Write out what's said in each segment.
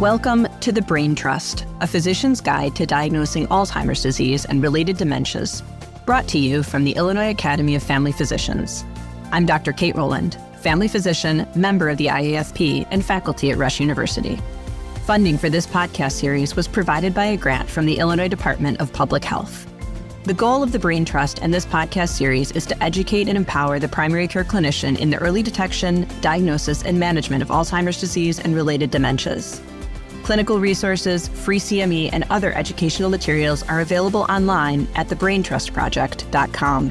Welcome to the Brain Trust, a physician's guide to diagnosing Alzheimer's disease and related dementias, brought to you from the Illinois Academy of Family Physicians. I'm Dr. Kate Rowland, family physician, member of the IAFP, and faculty at Rush University. Funding for this podcast series was provided by a grant from the Illinois Department of Public Health. The goal of the Brain Trust and this podcast series is to educate and empower the primary care clinician in the early detection, diagnosis, and management of Alzheimer's disease and related dementias. Clinical resources, free CME, and other educational materials are available online at thebraintrustproject.com.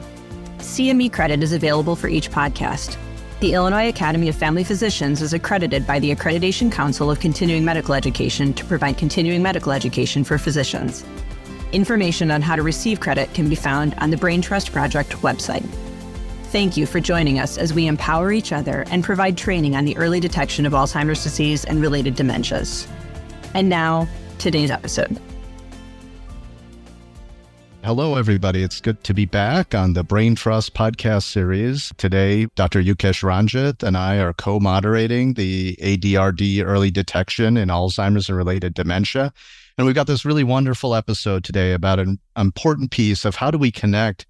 CME credit is available for each podcast. The Illinois Academy of Family Physicians is accredited by the Accreditation Council of Continuing Medical Education to provide continuing medical education for physicians. Information on how to receive credit can be found on the Brain Trust Project website. Thank you for joining us as we empower each other and provide training on the early detection of Alzheimer's disease and related dementias. And now, today's episode. Hello, everybody. It's good to be back on the Brain Trust podcast series. Today, Dr. Yukesh Ranjit and I are co moderating the ADRD early detection in Alzheimer's and related dementia. And we've got this really wonderful episode today about an important piece of how do we connect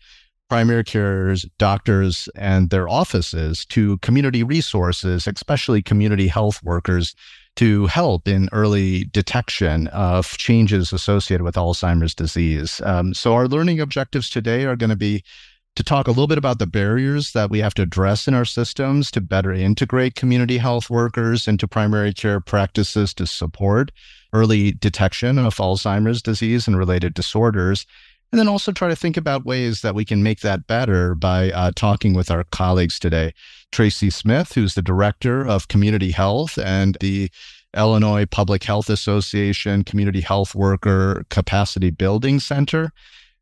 primary carers, doctors, and their offices to community resources, especially community health workers to help in early detection of changes associated with Alzheimer's disease. Um, so, our learning objectives today are going to be to talk a little bit about the barriers that we have to address in our systems to better integrate community health workers into primary care practices to support early detection of Alzheimer's disease and related disorders. And then also try to think about ways that we can make that better by uh, talking with our colleagues today. Tracey Smith, who's the director of community health and the Illinois Public Health Association Community Health Worker Capacity Building Center.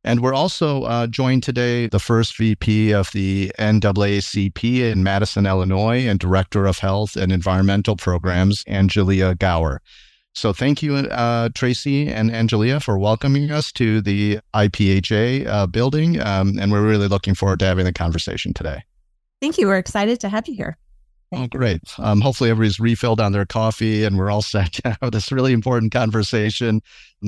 And we're also uh, joined today the first VP of the NAACP in Madison, Illinois, and Director of Health and Environmental Programs, Angelia Gower. So thank you, uh, Tracey and Angelia, for welcoming us to the IPHA uh, building. Um, and we're really looking forward to having the conversation today. Thank you. We're excited to have you here. Oh, great. Um, hopefully, everybody's refilled on their coffee and we're all set to have this really important conversation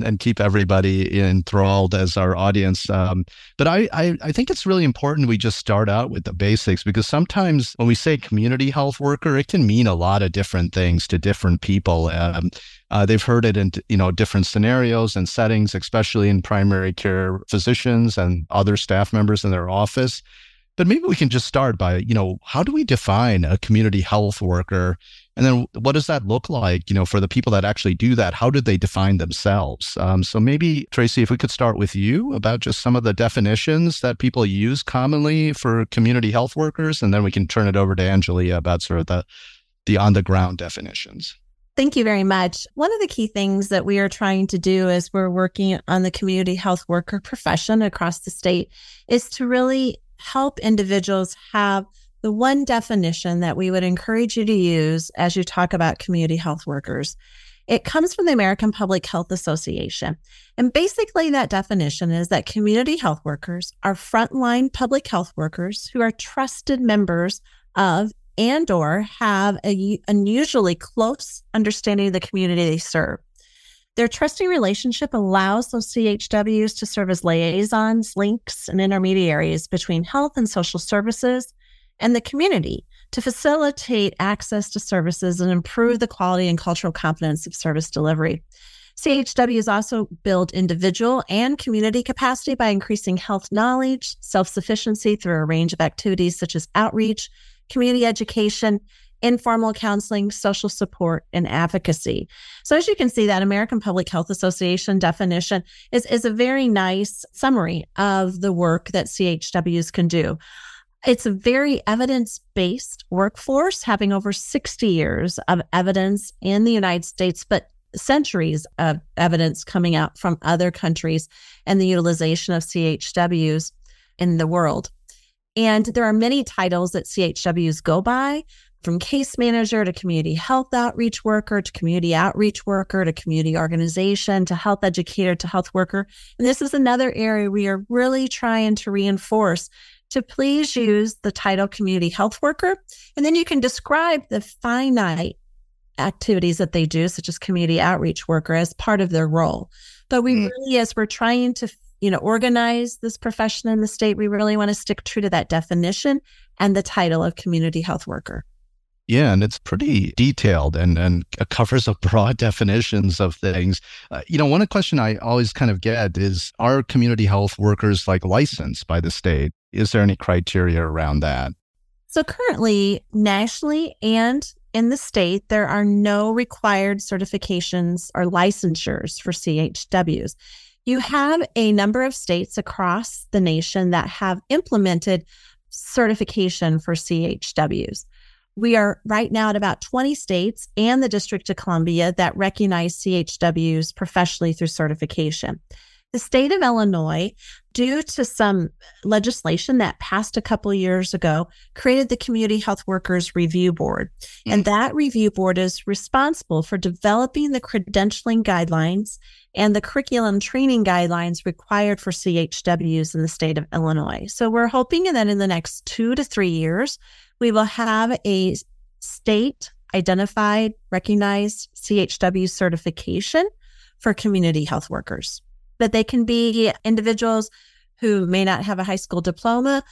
and keep everybody enthralled as our audience. Um, but I, I, I, think it's really important we just start out with the basics because sometimes when we say community health worker, it can mean a lot of different things to different people. Um, uh, they've heard it in you know different scenarios and settings, especially in primary care physicians and other staff members in their office. But maybe we can just start by, you know, how do we define a community health worker? And then what does that look like, you know, for the people that actually do that? How do they define themselves? Um, so maybe, Tracey, if we could start with you about just some of the definitions that people use commonly for community health workers, and then we can turn it over to Angelia about sort of the, the on the ground definitions. Thank you very much. One of the key things that we are trying to do as we're working on the community health worker profession across the state is to really help individuals have the one definition that we would encourage you to use as you talk about community health workers. It comes from the American Public Health Association. And basically, that definition is that community health workers are frontline public health workers who are trusted members of and or have a unusually close understanding of the community they serve. Their trusting relationship allows those CHWs to serve as liaisons, links, and intermediaries between health and social services and the community to facilitate access to services and improve the quality and cultural competence of service delivery. CHWs also build individual and community capacity by increasing health knowledge, self sufficiency through a range of activities such as outreach, community education, informal counseling, social support, and advocacy. So as you can see, that American Public Health Association definition is, is a very nice summary of the work that CHWs can do. It's a very evidence based workforce, having over 60 years of evidence in the United States, but centuries of evidence coming out from other countries and the utilization of CHWs in the world. And there are many titles that CHWs go by from case manager to community health outreach worker to community outreach worker to community organization to health educator to health worker. And this is another area we are really trying to reinforce to please use the title community health worker. And then you can describe the finite activities that they do, such as community outreach worker, as part of their role. But we mm. really, as we're trying to, you know, organize this profession in the state, we really want to stick true to that definition and the title of community health worker. Yeah, and it's pretty detailed and and covers up broad definitions of things. Uh, you know, one question I always kind of get is: Are community health workers like licensed by the state? Is there any criteria around that? So currently, nationally and in the state, there are no required certifications or licensures for CHWs. You have a number of states across the nation that have implemented certification for CHWs. We are right now at about 20 states and the District of Columbia that recognize CHWs professionally through certification. The state of Illinois, due to some legislation that passed a couple years ago, created the Community Health Workers Review Board. Mm-hmm. And that review board is responsible for developing the credentialing guidelines and the curriculum training guidelines required for CHWs in the state of Illinois. So we're hoping that in the next two to three years, we will have a state identified, recognized CHW certification for community health workers that they can be individuals who may not have a high school diploma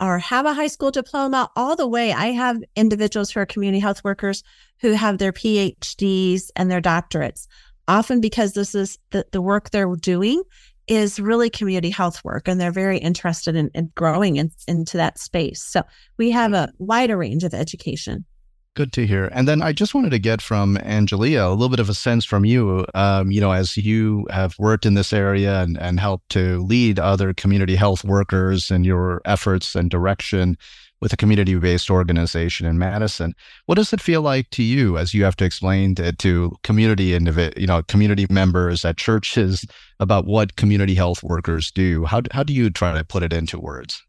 or have a high school diploma all the way. I have individuals who are community health workers who have their PhDs and their doctorates, often because this is the, the work they're doing is really community health work and they're very interested in, in growing in, into that space. So we have a wider range of education. Good to hear. And then I just wanted to get from Angelia a little bit of a sense from you, um, you know, as you have worked in this area and, and helped to lead other community health workers and your efforts and direction with a community based organization in Madison. What does it feel like to you as you have to explain to, to community individ, you know, community members at churches about what community health workers do? How, how do you try to put it into words?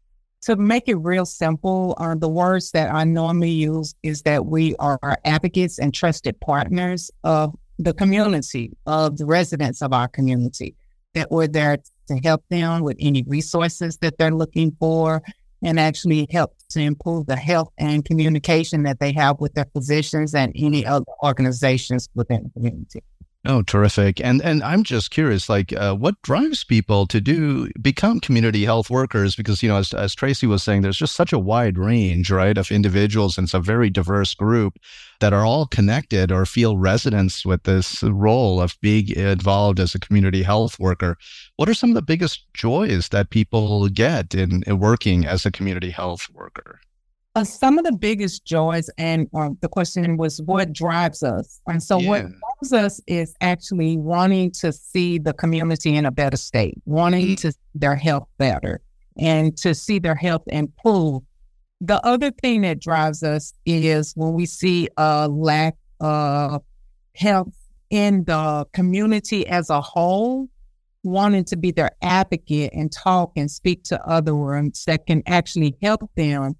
To make it real simple, uh, the words that I normally use is that we are advocates and trusted partners of the community, of the residents of our community, that we're there to help them with any resources that they're looking for and actually help to improve the health and communication that they have with their physicians and any other organizations within the community. Oh, terrific! And and I'm just curious, like, uh, what drives people to do become community health workers? Because you know, as as Tracey was saying, there's just such a wide range, right, of individuals, and it's a very diverse group that are all connected or feel resonance with this role of being involved as a community health worker. What are some of the biggest joys that people get in, in working as a community health worker? Uh, some of the biggest joys, and uh, the question was what drives us. And so, yeah. what drives us is actually wanting to see the community in a better state, wanting mm-hmm. to their health better, and to see their health improve. The other thing that drives us is when we see a lack of health in the community as a whole, wanting to be their advocate and talk and speak to other ones that can actually help them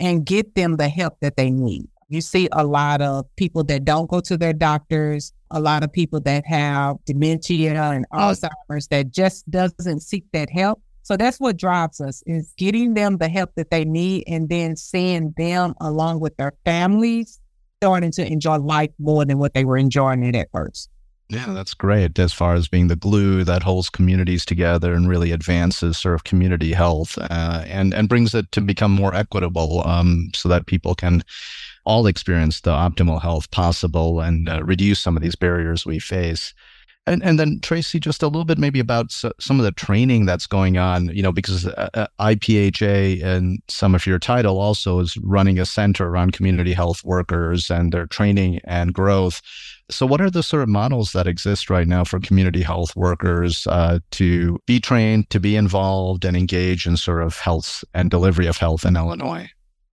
and get them the help that they need. You see a lot of people that don't go to their doctors, a lot of people that have dementia and oh. Alzheimer's that just doesn't seek that help. So that's what drives us is getting them the help that they need and then seeing them along with their families starting to enjoy life more than what they were enjoying it at first. Yeah, that's great as far as being the glue that holds communities together and really advances sort of community health uh, and, and brings it to become more equitable um, so that people can all experience the optimal health possible and uh, reduce some of these barriers we face. And, and then Tracey, just a little bit maybe about some of the training that's going on, you know, because uh, uh IPHA and some of your title also is running a center around community health workers and their training and growth. So, what are the sort of models that exist right now for community health workers uh, to be trained, to be involved, and engage in sort of health and delivery of health in Illinois?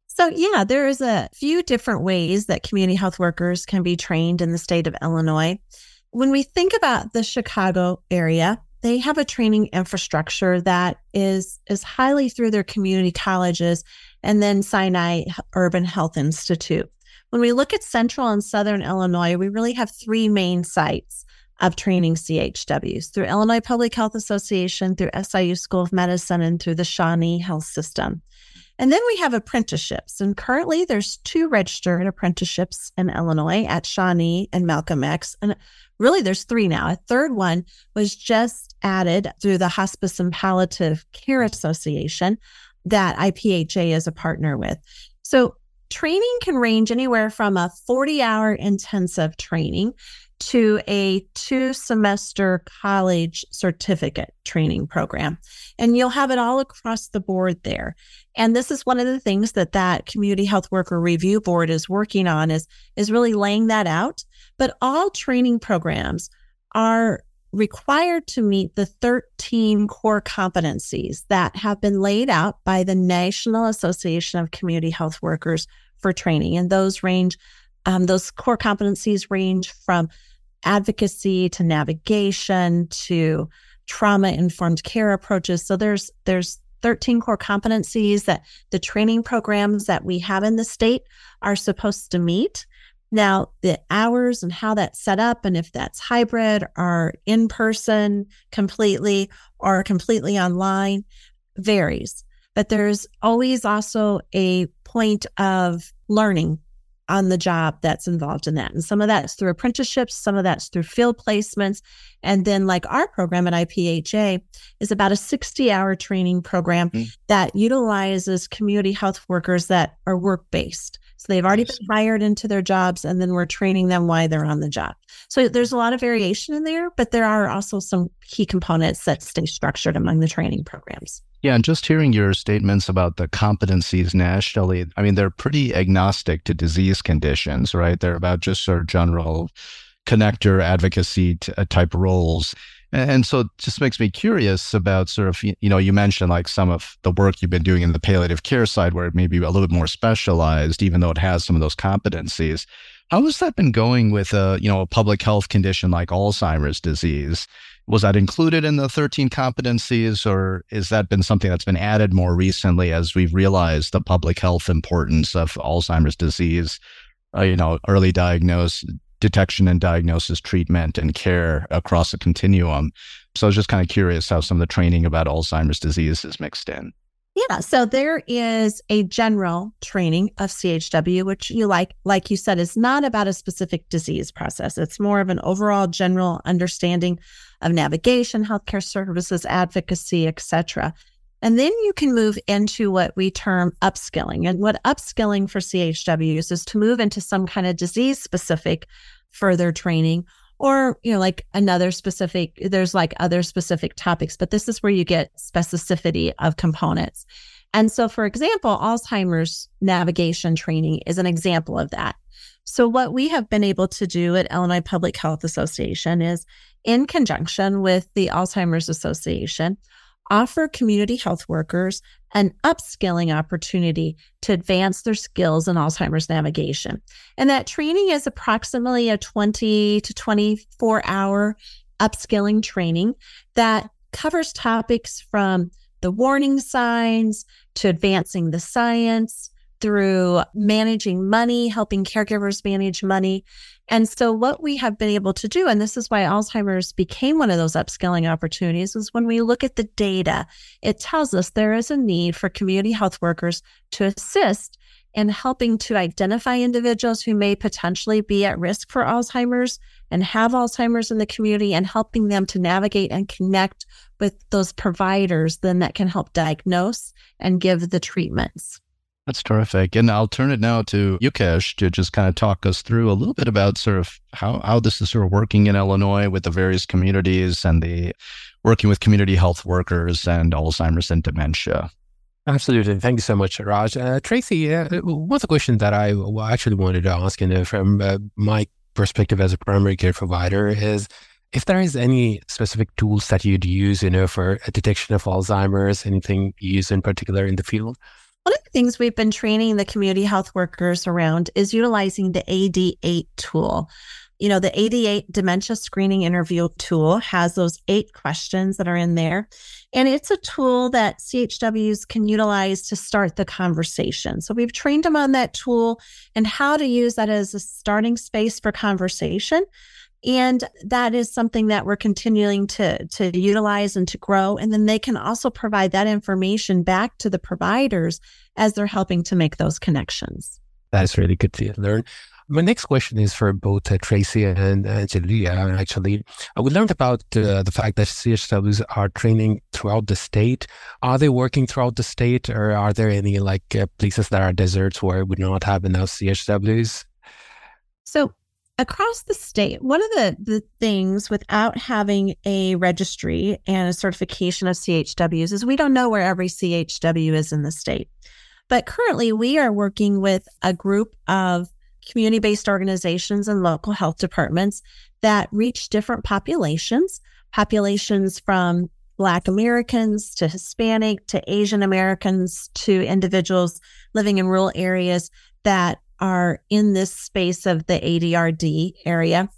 So, yeah, there is a few different ways that community health workers can be trained in the state of Illinois. When we think about the Chicago area, they have a training infrastructure that is is highly through their community colleges and then Sinai Urban Health Institute. When we look at central and southern Illinois, we really have three main sites of training CHWs through Illinois Public Health Association, through SIU School of Medicine, and through the Shawnee Health System. And then we have apprenticeships. And currently there's two registered apprenticeships in Illinois at Shawnee and Malcolm X. And really there's three now. A third one was just added through the Hospice and Palliative Care Association that IPHA is a partner with. So training can range anywhere from a 40 hour intensive training to a two semester college certificate training program. And you'll have it all across the board there. And this is one of the things that that community health worker review board is working on is, is really laying that out. But all training programs are required to meet the 13 core competencies that have been laid out by the National Association of Community Health Workers for training. And those range, um, those core competencies range from advocacy to navigation to trauma informed care approaches. So there's, there's 13 core competencies that the training programs that we have in the state are supposed to meet. Now, the hours and how that's set up, and if that's hybrid or in person completely or completely online, varies. But there's always also a point of learning on the job that's involved in that. And some of that's through apprenticeships, some of that's through field placements. And then, like our program at IPHA, is about a 60 hour training program mm-hmm. that utilizes community health workers that are work based. So they've already been hired into their jobs, and then we're training them while they're on the job. So there's a lot of variation in there, but there are also some key components that stay structured among the training programs. Yeah, and just hearing your statements about the competencies nationally, I mean, they're pretty agnostic to disease conditions, right? They're about just sort of general connector advocacy t- uh, type roles. And so it just makes me curious about sort of, you know, you mentioned like some of the work you've been doing in the palliative care side where it may be a little bit more specialized, even though it has some of those competencies. How has that been going with a, you know, a public health condition like Alzheimer's disease? Was that included in the 13 competencies or is that been something that's been added more recently as we've realized the public health importance of Alzheimer's disease, uh, you know, early diagnose, detection and diagnosis, treatment, and care across a continuum. So I was just kind of curious how some of the training about Alzheimer's disease is mixed in. Yeah, so there is a general training of CHW, which you like, like you said, is not about a specific disease process. It's more of an overall general understanding of navigation, healthcare services, advocacy, etc. And then you can move into what we term upskilling. And what upskilling for CHWs is to move into some kind of disease specific further training or, you know, like another specific, there's like other specific topics, but this is where you get specificity of components. And so, for example, Alzheimer's navigation training is an example of that. So, what we have been able to do at Illinois Public Health Association is, in conjunction with the Alzheimer's Association, offer community health workers an upskilling opportunity to advance their skills in Alzheimer's navigation. And that training is approximately a 20 to 24 hour upskilling training that covers topics from the warning signs to advancing the science through managing money, helping caregivers manage money, and so, what we have been able to do, and this is why Alzheimer's became one of those upskilling opportunities, is when we look at the data, it tells us there is a need for community health workers to assist in helping to identify individuals who may potentially be at risk for Alzheimer's and have Alzheimer's in the community and helping them to navigate and connect with those providers then that can help diagnose and give the treatments. That's terrific. And I'll turn it now to Yukesh to just kind of talk us through a little bit about sort of how, how this is sort of working in Illinois with the various communities and the working with community health workers and Alzheimer's and dementia. Absolutely. Thank you so much, Raj. Uh, Tracey, uh, one of the questions that I actually wanted to ask you know, from uh, my perspective as a primary care provider is if there is any specific tools that you'd use, you know, for a detection of Alzheimer's, anything you use in particular in the field? One of the things we've been training the community health workers around is utilizing the AD8 tool. You know, the AD8 dementia screening interview tool has those eight questions that are in there. And it's a tool that CHWs can utilize to start the conversation. So we've trained them on that tool and how to use that as a starting space for conversation And that is something that we're continuing to, to utilize and to grow. And then they can also provide that information back to the providers as they're helping to make those connections. That's really good to learn. My next question is for both uh, Tracey and Angelia. Actually, uh, we learned about uh, the fact that CHWs are training throughout the state. Are they working throughout the state, or are there any like uh, places that are deserts where we do not have enough CHWs? So across the state, one of the, the things without having a registry and a certification of CHWs is we don't know where every CHW is in the state. But currently, we are working with a group of community based organizations and local health departments that reach different populations, populations from Black Americans to Hispanic to Asian Americans to individuals living in rural areas that are in this space of the ADRD area.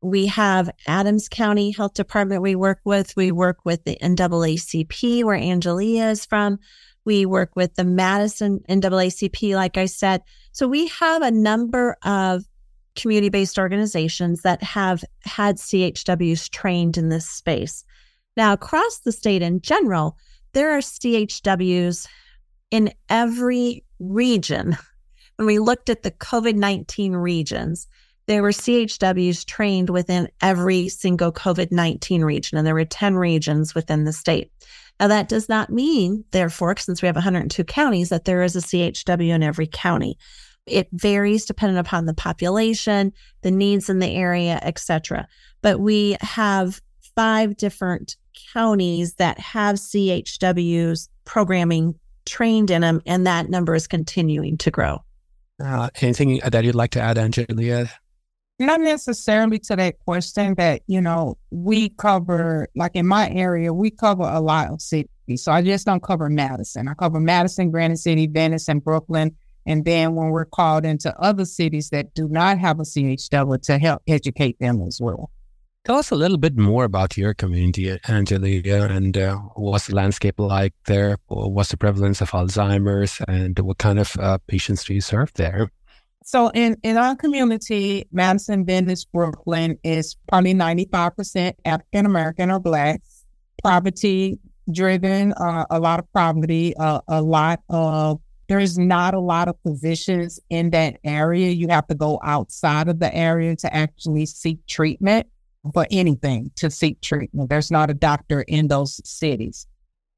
We have Adams County Health Department we work with. We work with the NAACP, where Angelia is from. We work with the Madison NAACP, like I said. So we have a number of community based organizations that have had CHWs trained in this space. Now, across the state in general, there are CHWs in every region when we looked at the COVID 19 regions, there were CHWs trained within every single COVID 19 region, and there were 10 regions within the state. Now, that does not mean, therefore, since we have 102 counties, that there is a CHW in every county. It varies depending upon the population, the needs in the area, etc. But we have five different counties that have CHWs programming trained in them, and that number is continuing to grow. Uh, anything that you'd like to add, Angelia? Not necessarily to that question that, you know, we cover, like in my area, we cover a lot of cities. So I just don't cover Madison. I cover Madison, Granite City, Venice, and Brooklyn. And then when we're called into other cities that do not have a CHW to help educate them as well. Tell us a little bit more about your community, Angelia, and uh, what's the landscape like there? What's the prevalence of Alzheimer's, and what kind of uh, patients do you serve there? So, in, in our community, Madison, Venice, Brooklyn is probably 95% African American or Black, poverty driven, uh, a lot of poverty, uh, a lot of there's not a lot of physicians in that area. You have to go outside of the area to actually seek treatment for anything to seek treatment. There's not a doctor in those cities.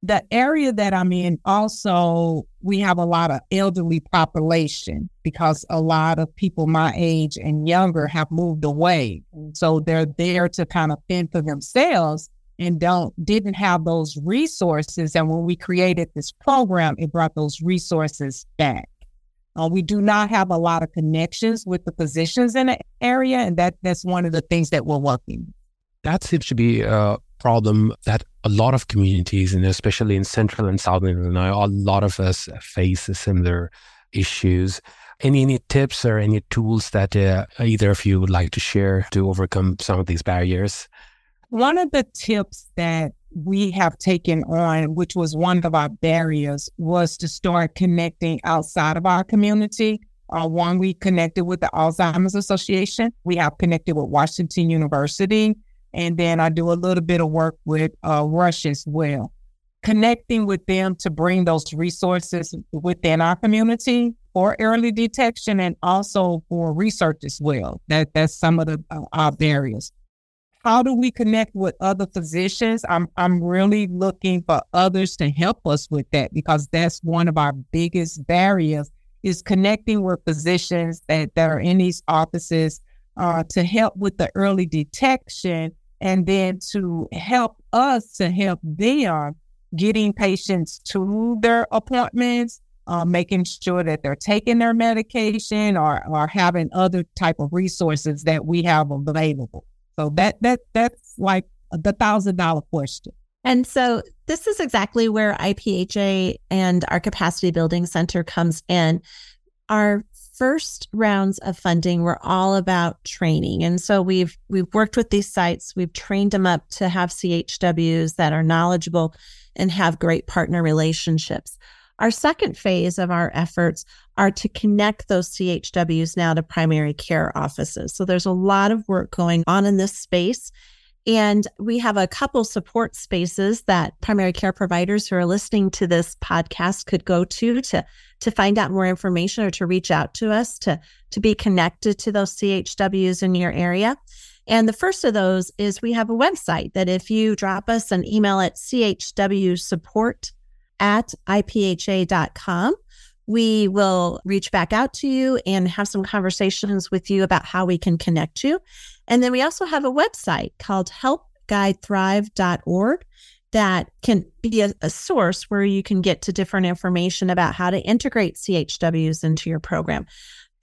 The area that I'm in also, we have a lot of elderly population because a lot of people my age and younger have moved away. So they're there to kind of fend for themselves and don't didn't have those resources. And when we created this program, it brought those resources back. Uh, we do not have a lot of connections with the physicians in the area, and that that's one of the things that we're working. That seems to be a problem that a lot of communities, and especially in central and southern Illinois, a lot of us face similar issues. Any any tips or any tools that uh, either of you would like to share to overcome some of these barriers? One of the tips that we have taken on, which was one of our barriers, was to start connecting outside of our community. Uh, one, we connected with the Alzheimer's Association. We have connected with Washington University. And then I do a little bit of work with uh, Rush as well. Connecting with them to bring those resources within our community for early detection and also for research as well. That that's some of the uh, our barriers how do we connect with other physicians? I'm I'm really looking for others to help us with that because that's one of our biggest barriers is connecting with physicians that, that are in these offices uh, to help with the early detection and then to help us to help them getting patients to their appointments, uh, making sure that they're taking their medication or, or having other type of resources that we have available. So that that that's like the thousand dollar question. And so this is exactly where IPHA and our capacity building center comes in. Our first rounds of funding were all about training. And so we've we've worked with these sites, we've trained them up to have CHWs that are knowledgeable and have great partner relationships. Our second phase of our efforts are to connect those CHWs now to primary care offices. So there's a lot of work going on in this space. And we have a couple support spaces that primary care providers who are listening to this podcast could go to to, to find out more information or to reach out to us to, to be connected to those CHWs in your area. And the first of those is we have a website that if you drop us an email at chwsupport at ipha.com, we will reach back out to you and have some conversations with you about how we can connect you. And then we also have a website called helpguidethrive.org that can be a, a, source where you can get to different information about how to integrate CHWs into your program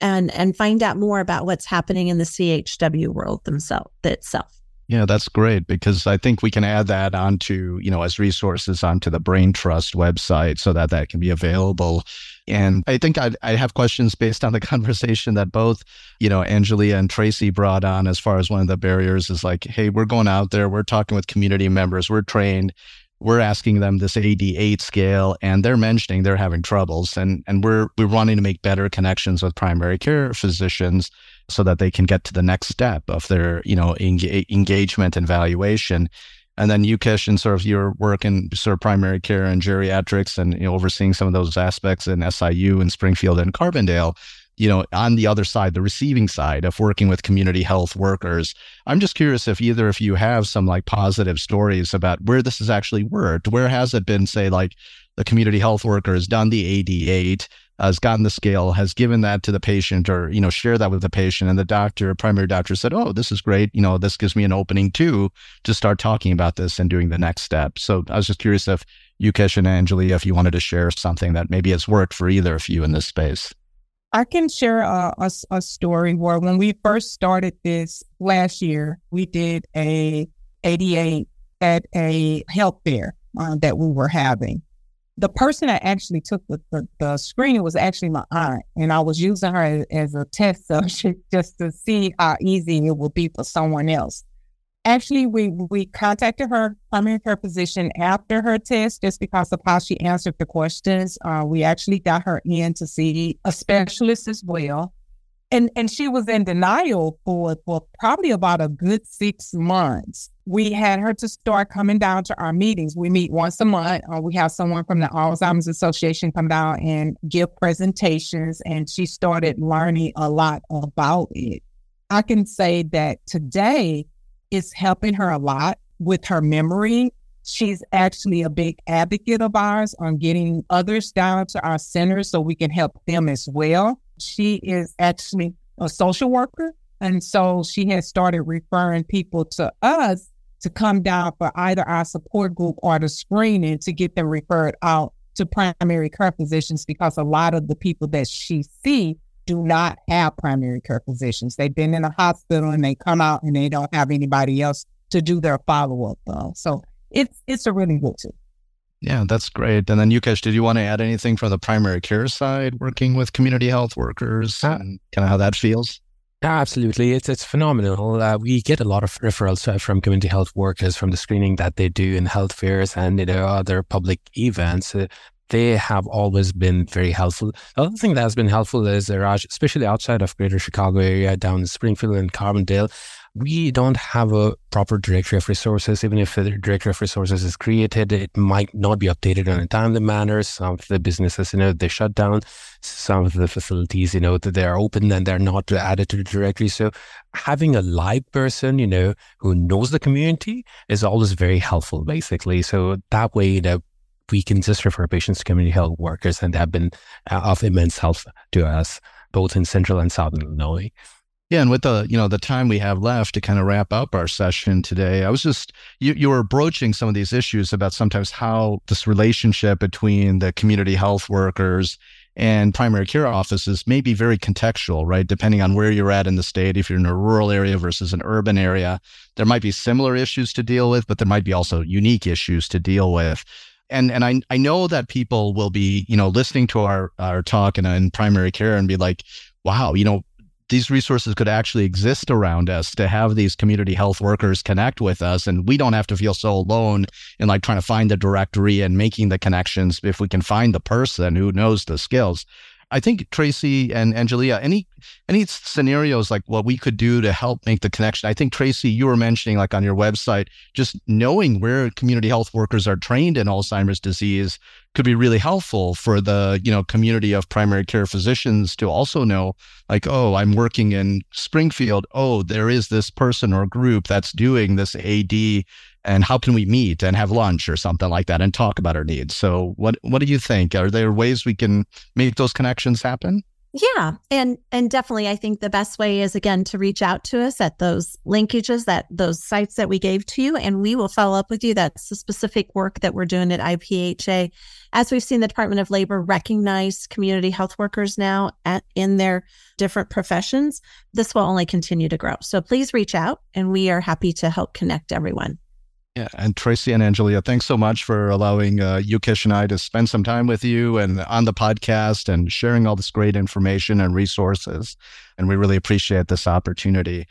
and and find out more about what's happening in the CHW world themselves itself. Yeah, that's great because I think we can add that onto, you know, as resources onto the Brain Trust website so that that can be available. And I think I, I have questions based on the conversation that both, you know, Angelia and Tracey brought on as far as one of the barriers is like, hey, we're going out there, we're talking with community members, we're trained, we're asking them this AD8 scale and they're mentioning they're having troubles and and we're we're wanting to make better connections with primary care physicians so that they can get to the next step of their you know engagement and valuation and then Yukesh and sort of your work in sort of primary care and geriatrics and you know overseeing some of those aspects in SIU and Springfield and Carbondale you know, on the other side, the receiving side of working with community health workers. I'm just curious if either of you have some like positive stories about where this has actually worked. Where has it been, say, like the community health worker has done the AD8, has gotten the scale, has given that to the patient or, you know, share that with the patient. And the doctor, primary doctor said, Oh, this is great. You know, this gives me an opening too to start talking about this and doing the next step. So I was just curious if Yukesh and Angelia, if you wanted to share something that maybe has worked for either of you in this space. I can share a, a, a, story where when we first started this last year, we did a AD8 at a health fair uh, that we were having. The person that actually took the, the, the, screening was actually my aunt, and I was using her as, as a test subject just to see how easy it would be for someone else. Actually, we we contacted her primary care physician after her test just because of how she answered the questions. Uh, we actually got her in to see a specialist as well. And, and she was in denial for, for probably about a good six months. We had her to start coming down to our meetings. We meet once a month. Uh, we have someone from the Alzheimer's Association come down and give presentations, and she started learning a lot about it. I can say that today, is helping her a lot with her memory. She's actually a big advocate of ours on getting others down to our centers so we can help them as well. She is actually a social worker. And so she has started referring people to us to come down for either our support group or the screening to get them referred out to primary care physicians because a lot of the people that she see do not have primary care physicians. They've been in a hospital and they come out and they don't have anybody else to do their follow up. Though. So it's it's a really good tool. Yeah, that's great. And then Yukesh, did you want to add anything from the primary care side, working with community health workers uh, and kind of how that feels? Absolutely. It's it's phenomenal. Uh, we get a lot of referrals uh, from community health workers from the screening that they do in health fairs and you know, other public events. Uh, they have always been very helpful. The other thing that has been helpful is Raj, especially outside of Greater Chicago area, down in Springfield and Carbondale, we don't have a proper directory of resources. Even if the directory of resources is created, it might not be updated in a timely manner. Some of the businesses, you know, they shut down. Some of the facilities, you know, that they are open and they're not added to the directory. So having a live person, you know, who knows the community is always very helpful, basically. So that way, you know, we can just refer patients to community health workers, and they have been uh, of immense help to us, both in central and southern Illinois. Yeah, and with the you know the time we have left to kind of wrap up our session today, I was just you you were broaching some of these issues about sometimes how this relationship between the community health workers and primary care offices may be very contextual, right? Depending on where you're at in the state, if you're in a rural area versus an urban area, there might be similar issues to deal with, but there might be also unique issues to deal with and and I I know that people will be you know listening to our our talk and in primary care and be like, wow, you know, these resources could actually exist around us to have these community health workers connect with us and we don't have to feel so alone in like trying to find the directory and making the connections if we can find the person who knows the skills I think Tracey and Angelia, any any scenarios like what we could do to help make the connection? I think Tracey, you were mentioning like on your website, just knowing where community health workers are trained in Alzheimer's disease could be really helpful for the you know community of primary care physicians to also know like oh i'm working in springfield oh there is this person or group that's doing this ad and how can we meet and have lunch or something like that and talk about our needs? So what what do you think? Are there ways we can make those connections happen? Yeah and and definitely i think the best way is again to reach out to us at those linkages that those sites that we gave to you and we will follow up with you. That's the specific work that we're doing at ipha as we've seen the department of labor recognize community health workers now at, in their different professions this will only continue to grow. So please reach out and we are happy to help connect everyone yeah, and Tracey and Angelia, thanks so much for allowing uh, Yukesh and I to spend some time with you and on the podcast and sharing all this great information and resources. And we really appreciate this opportunity.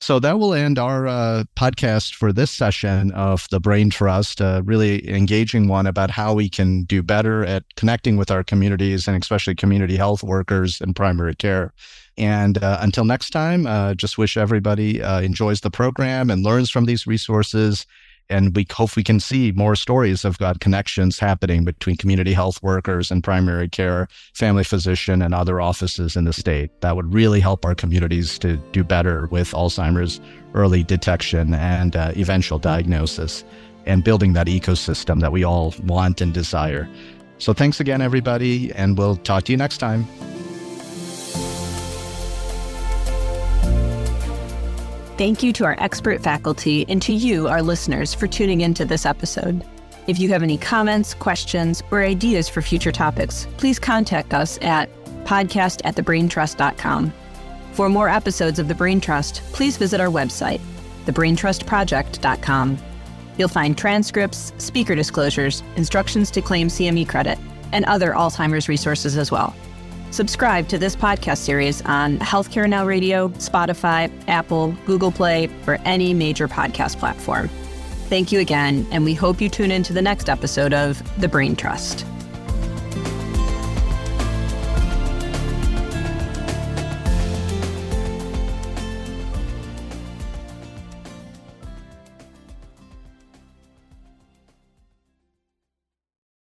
So that will end our uh, podcast for this session of the Brain Trust, a really engaging one about how we can do better at connecting with our communities and especially community health workers in primary care. And uh, until next time, uh, just wish everybody uh, enjoys the program and learns from these resources and we hope we can see more stories of God connections happening between community health workers and primary care, family physician, and other offices in the state. That would really help our communities to do better with Alzheimer's early detection and uh, eventual diagnosis and building that ecosystem that we all want and desire. So thanks again, everybody, and we'll talk to you next time. Thank you to our expert faculty and to you, our listeners, for tuning into this episode. If you have any comments, questions, or ideas for future topics, please contact us at podcast at thebraintrust.com. For more episodes of The Brain Trust, please visit our website, thebraintrustproject.com. You'll find transcripts, speaker disclosures, instructions to claim CME credit, and other Alzheimer's resources as well. Subscribe to this podcast series on Healthcare Now Radio, Spotify, Apple, Google Play, or any major podcast platform. Thank you again, and we hope you tune in to the next episode of The Brain Trust.